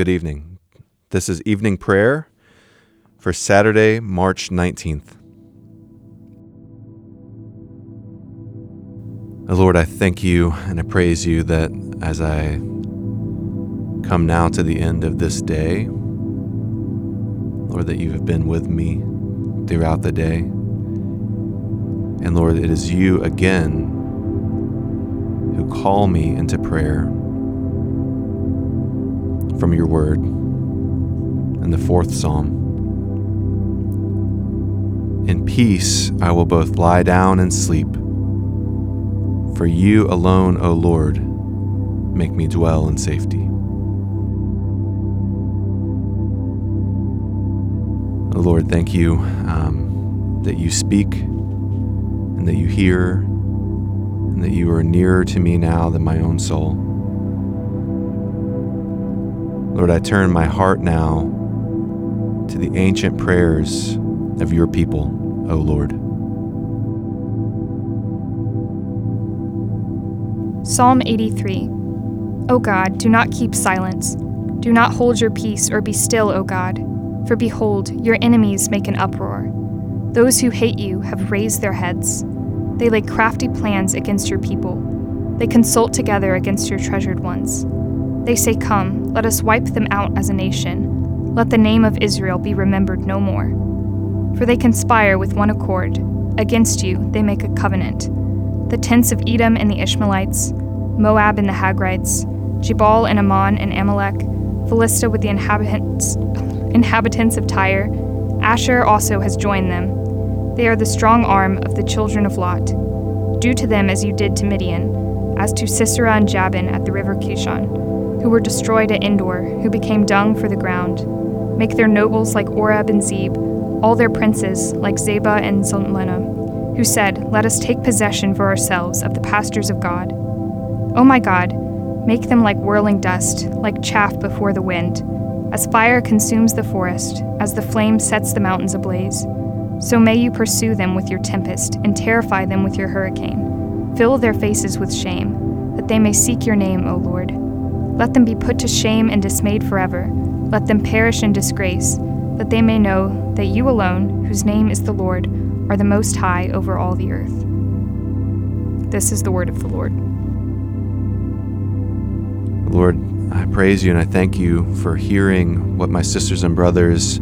good evening. This is evening prayer for Saturday, March 19th. Lord, I thank you and I praise you that as I come now to the end of this day, Lord, that you have been with me throughout the day. And Lord, it is you again who call me into prayer from your word in the fourth psalm. In peace I will both lie down and sleep. For you alone, O Lord, make me dwell in safety. Lord, thank you um, that you speak and that you hear and that you are nearer to me now than my own soul. Lord, I turn my heart now to the ancient prayers of your people, O Lord. Psalm 83 O God, do not keep silence. Do not hold your peace or be still, O God. For behold, your enemies make an uproar. Those who hate you have raised their heads. They lay crafty plans against your people. They consult together against your treasured ones. They say, Come, let us wipe them out as a nation. Let the name of Israel be remembered no more. For they conspire with one accord. Against you they make a covenant. The tents of Edom and the Ishmaelites, Moab and the Hagrites, Gebal and Ammon and Amalek, Philistia with the inhabitants, inhabitants of Tyre. Asher also has joined them. They are the strong arm of the children of Lot. Do to them as you did to Midian, as to Sisera and Jabin at the river Kishon who were destroyed at Endor, who became dung for the ground. Make their nobles like Oreb and Zeb, all their princes like Zeba and Zalmunna, who said, Let us take possession for ourselves of the pastures of God. O my God, make them like whirling dust, like chaff before the wind. As fire consumes the forest, as the flame sets the mountains ablaze, so may you pursue them with your tempest and terrify them with your hurricane. Fill their faces with shame, that they may seek your name, O Lord. Let them be put to shame and dismayed forever. Let them perish in disgrace, that they may know that you alone, whose name is the Lord, are the Most High over all the earth. This is the word of the Lord. Lord, I praise you and I thank you for hearing what my sisters and brothers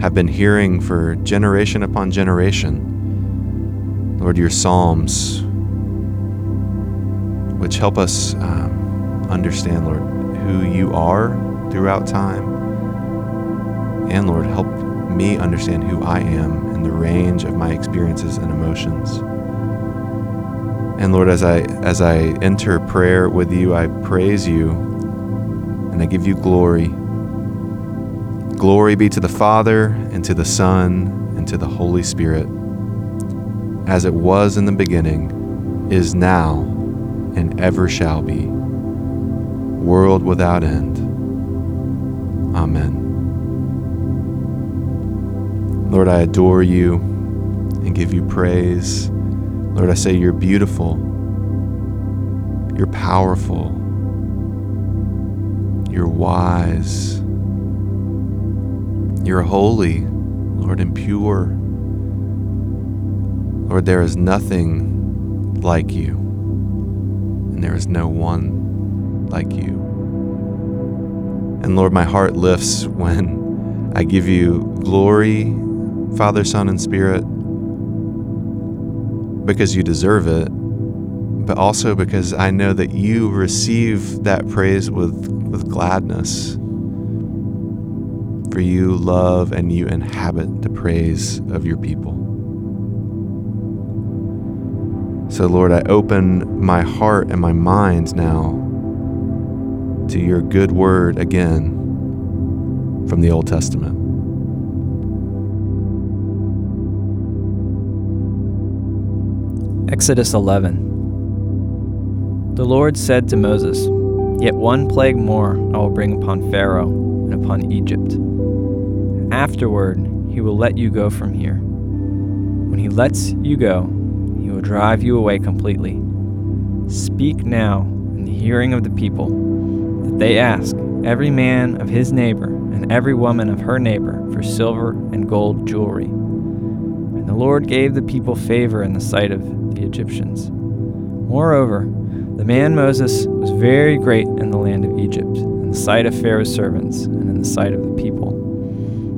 have been hearing for generation upon generation. Lord, your Psalms, which help us um, understand, Lord, who you are throughout time. And Lord, help me understand who I am in the range of my experiences and emotions. And Lord, as I as I enter prayer with you, I praise you and I give you glory. Glory be to the Father and to the Son and to the Holy Spirit, as it was in the beginning, is now, and ever shall be world without end. Amen. Lord, I adore you and give you praise. Lord, I say you're beautiful, you're powerful, you're wise, you're holy, Lord, and pure. Lord, there is nothing like you, and there is no one like you. And Lord, my heart lifts when I give you glory, Father, Son, and Spirit, because you deserve it, but also because I know that you receive that praise with, with gladness. For you love and you inhabit the praise of your people. So, Lord, I open my heart and my mind now to your good word again from the Old Testament. Exodus 11 The Lord said to Moses, Yet one plague more I will bring upon Pharaoh and upon Egypt. Afterward, he will let you go from here. When he lets you go, he will drive you away completely. Speak now in the hearing of the people they ask, every man of his neighbor, and every woman of her neighbor, for silver and gold jewelry. And the Lord gave the people favor in the sight of the Egyptians. Moreover, the man Moses was very great in the land of Egypt, in the sight of Pharaoh's servants, and in the sight of the people.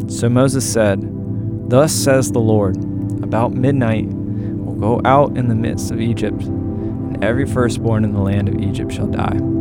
So Moses said, Thus says the Lord, about midnight will go out in the midst of Egypt, and every firstborn in the land of Egypt shall die,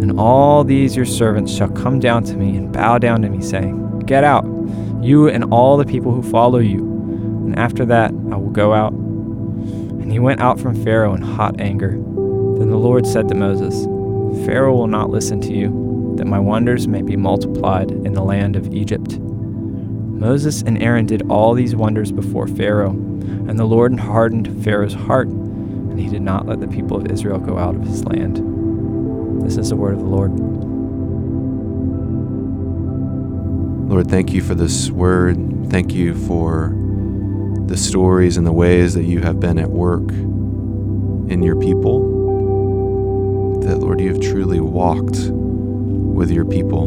And all these your servants shall come down to me and bow down to me, saying, Get out, you and all the people who follow you. And after that I will go out and he went out from Pharaoh in hot anger. Then the Lord said to Moses, Pharaoh will not listen to you, that my wonders may be multiplied in the land of Egypt. Moses and Aaron did all these wonders before Pharaoh, and the Lord hardened Pharaoh's heart, and he did not let the people of Israel go out of his land. This is the word of the Lord. Lord, thank you for this word. Thank you for the stories and the ways that you have been at work in your people. That, Lord, you have truly walked with your people.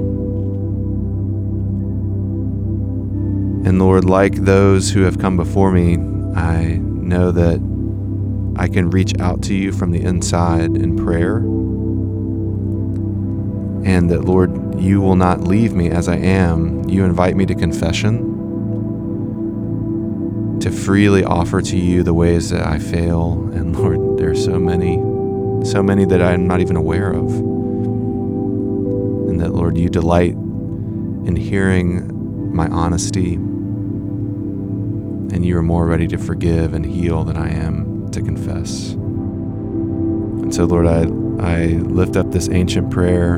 And Lord, like those who have come before me, I know that I can reach out to you from the inside in prayer. And that, Lord, you will not leave me as I am. You invite me to confession to freely offer to you the ways that I fail. And Lord, there are so many, so many that I'm not even aware of. And that, Lord, you delight in hearing my honesty. And you are more ready to forgive and heal than I am to confess. And so, Lord, I, I lift up this ancient prayer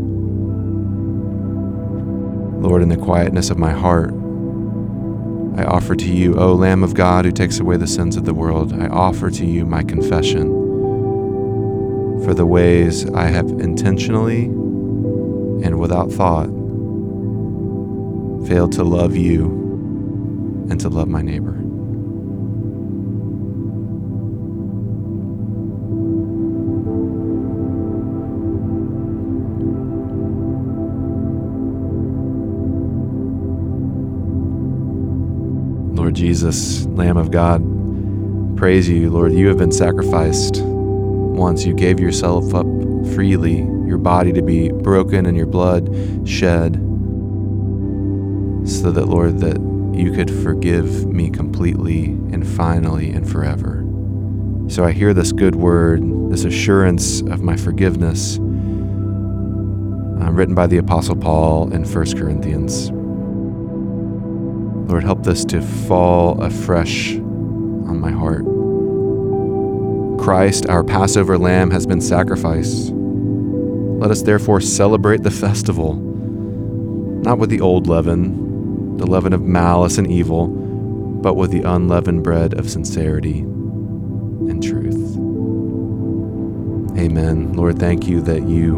Lord, in the quietness of my heart, I offer to you, O Lamb of God who takes away the sins of the world, I offer to you my confession for the ways I have intentionally and without thought failed to love you and to love my neighbor. Jesus, Lamb of God, praise you, Lord. You have been sacrificed once. You gave yourself up freely, your body to be broken and your blood shed, so that, Lord, that you could forgive me completely and finally and forever. So I hear this good word, this assurance of my forgiveness, uh, written by the Apostle Paul in 1 Corinthians. Lord, help this to fall afresh on my heart. Christ, our Passover lamb, has been sacrificed. Let us therefore celebrate the festival, not with the old leaven, the leaven of malice and evil, but with the unleavened bread of sincerity and truth. Amen. Lord, thank you that you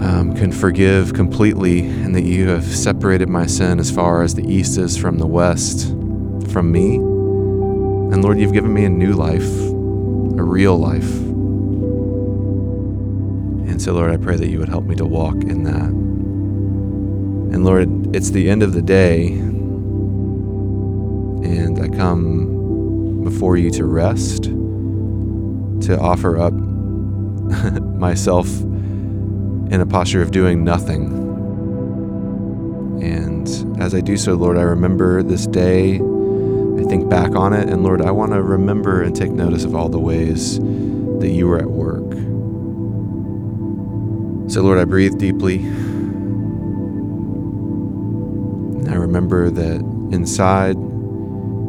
um, can forgive completely, and that you have separated my sin as far as the east is from the west from me. And Lord, you've given me a new life, a real life. And so, Lord, I pray that you would help me to walk in that. And Lord, it's the end of the day, and I come before you to rest, to offer up myself in a posture of doing nothing. And as I do so, Lord, I remember this day. I think back on it, and Lord, I want to remember and take notice of all the ways that you were at work. So, Lord, I breathe deeply. And I remember that inside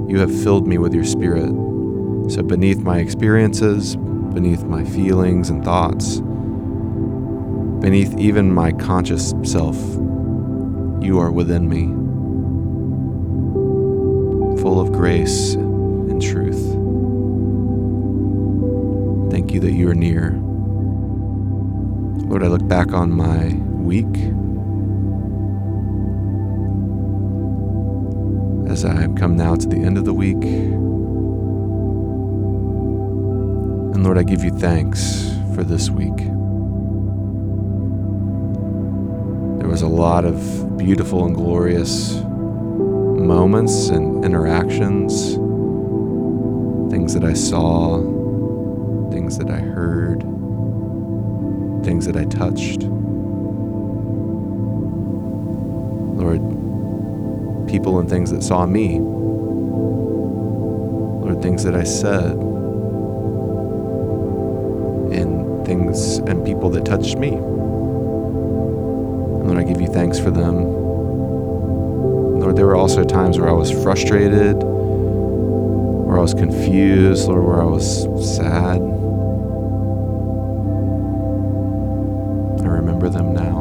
you have filled me with your spirit. So, beneath my experiences, beneath my feelings and thoughts, beneath even my conscious self, you are within me, full of grace and truth. Thank you that you are near. Lord, I look back on my week as I have come now to the end of the week. And Lord, I give you thanks for this week. There was a lot of beautiful and glorious moments and interactions, things that I saw, things that I heard, things that I touched. Lord, people and things that saw me. Lord, things that I said. And things and people that touched me. Lord, I give you thanks for them. Lord, there were also times where I was frustrated, where I was confused, Lord, where I was sad. I remember them now.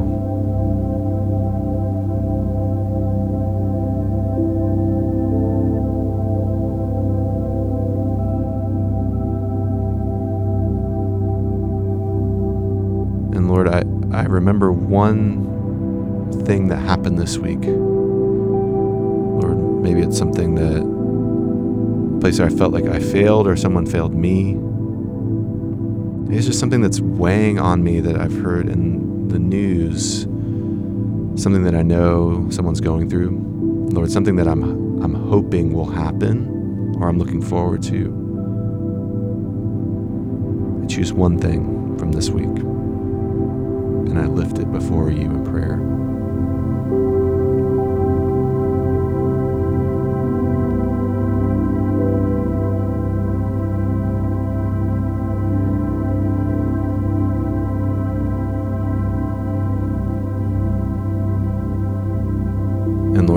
And Lord, I, I remember one thing that happened this week. Lord, maybe it's something that, place where I felt like I failed or someone failed me. Maybe it's just something that's weighing on me that I've heard in the news, something that I know someone's going through. Lord, something that I'm, I'm hoping will happen or I'm looking forward to. I choose one thing from this week and I lift it before you in prayer.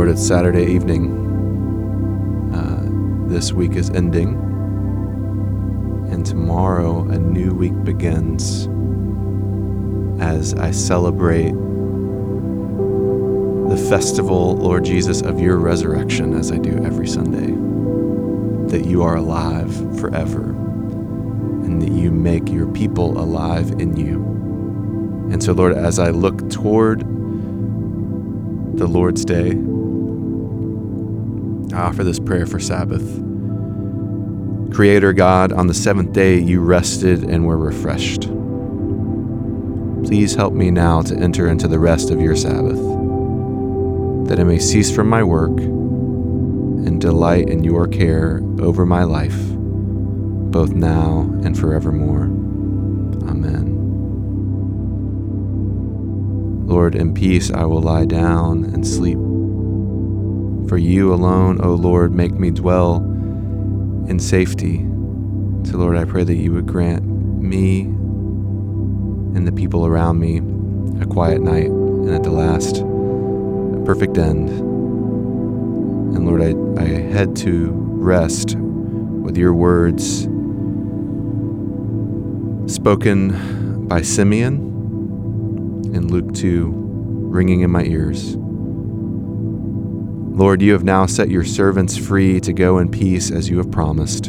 It's Saturday evening. Uh, this week is ending. And tomorrow, a new week begins as I celebrate the festival, Lord Jesus, of your resurrection, as I do every Sunday. That you are alive forever and that you make your people alive in you. And so, Lord, as I look toward the Lord's Day, I offer this prayer for Sabbath. Creator God, on the seventh day you rested and were refreshed. Please help me now to enter into the rest of your Sabbath, that I may cease from my work and delight in your care over my life, both now and forevermore. Amen. Lord, in peace I will lie down and sleep. For you alone, O Lord, make me dwell in safety. So, Lord, I pray that you would grant me and the people around me a quiet night and at the last a perfect end. And Lord, I, I head to rest with your words spoken by Simeon in Luke 2 ringing in my ears. Lord, you have now set your servants free to go in peace as you have promised.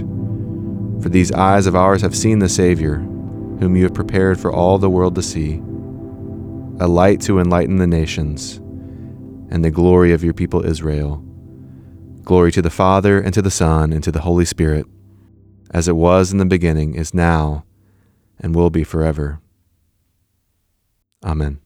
For these eyes of ours have seen the Savior, whom you have prepared for all the world to see, a light to enlighten the nations, and the glory of your people Israel. Glory to the Father, and to the Son, and to the Holy Spirit, as it was in the beginning, is now, and will be forever. Amen.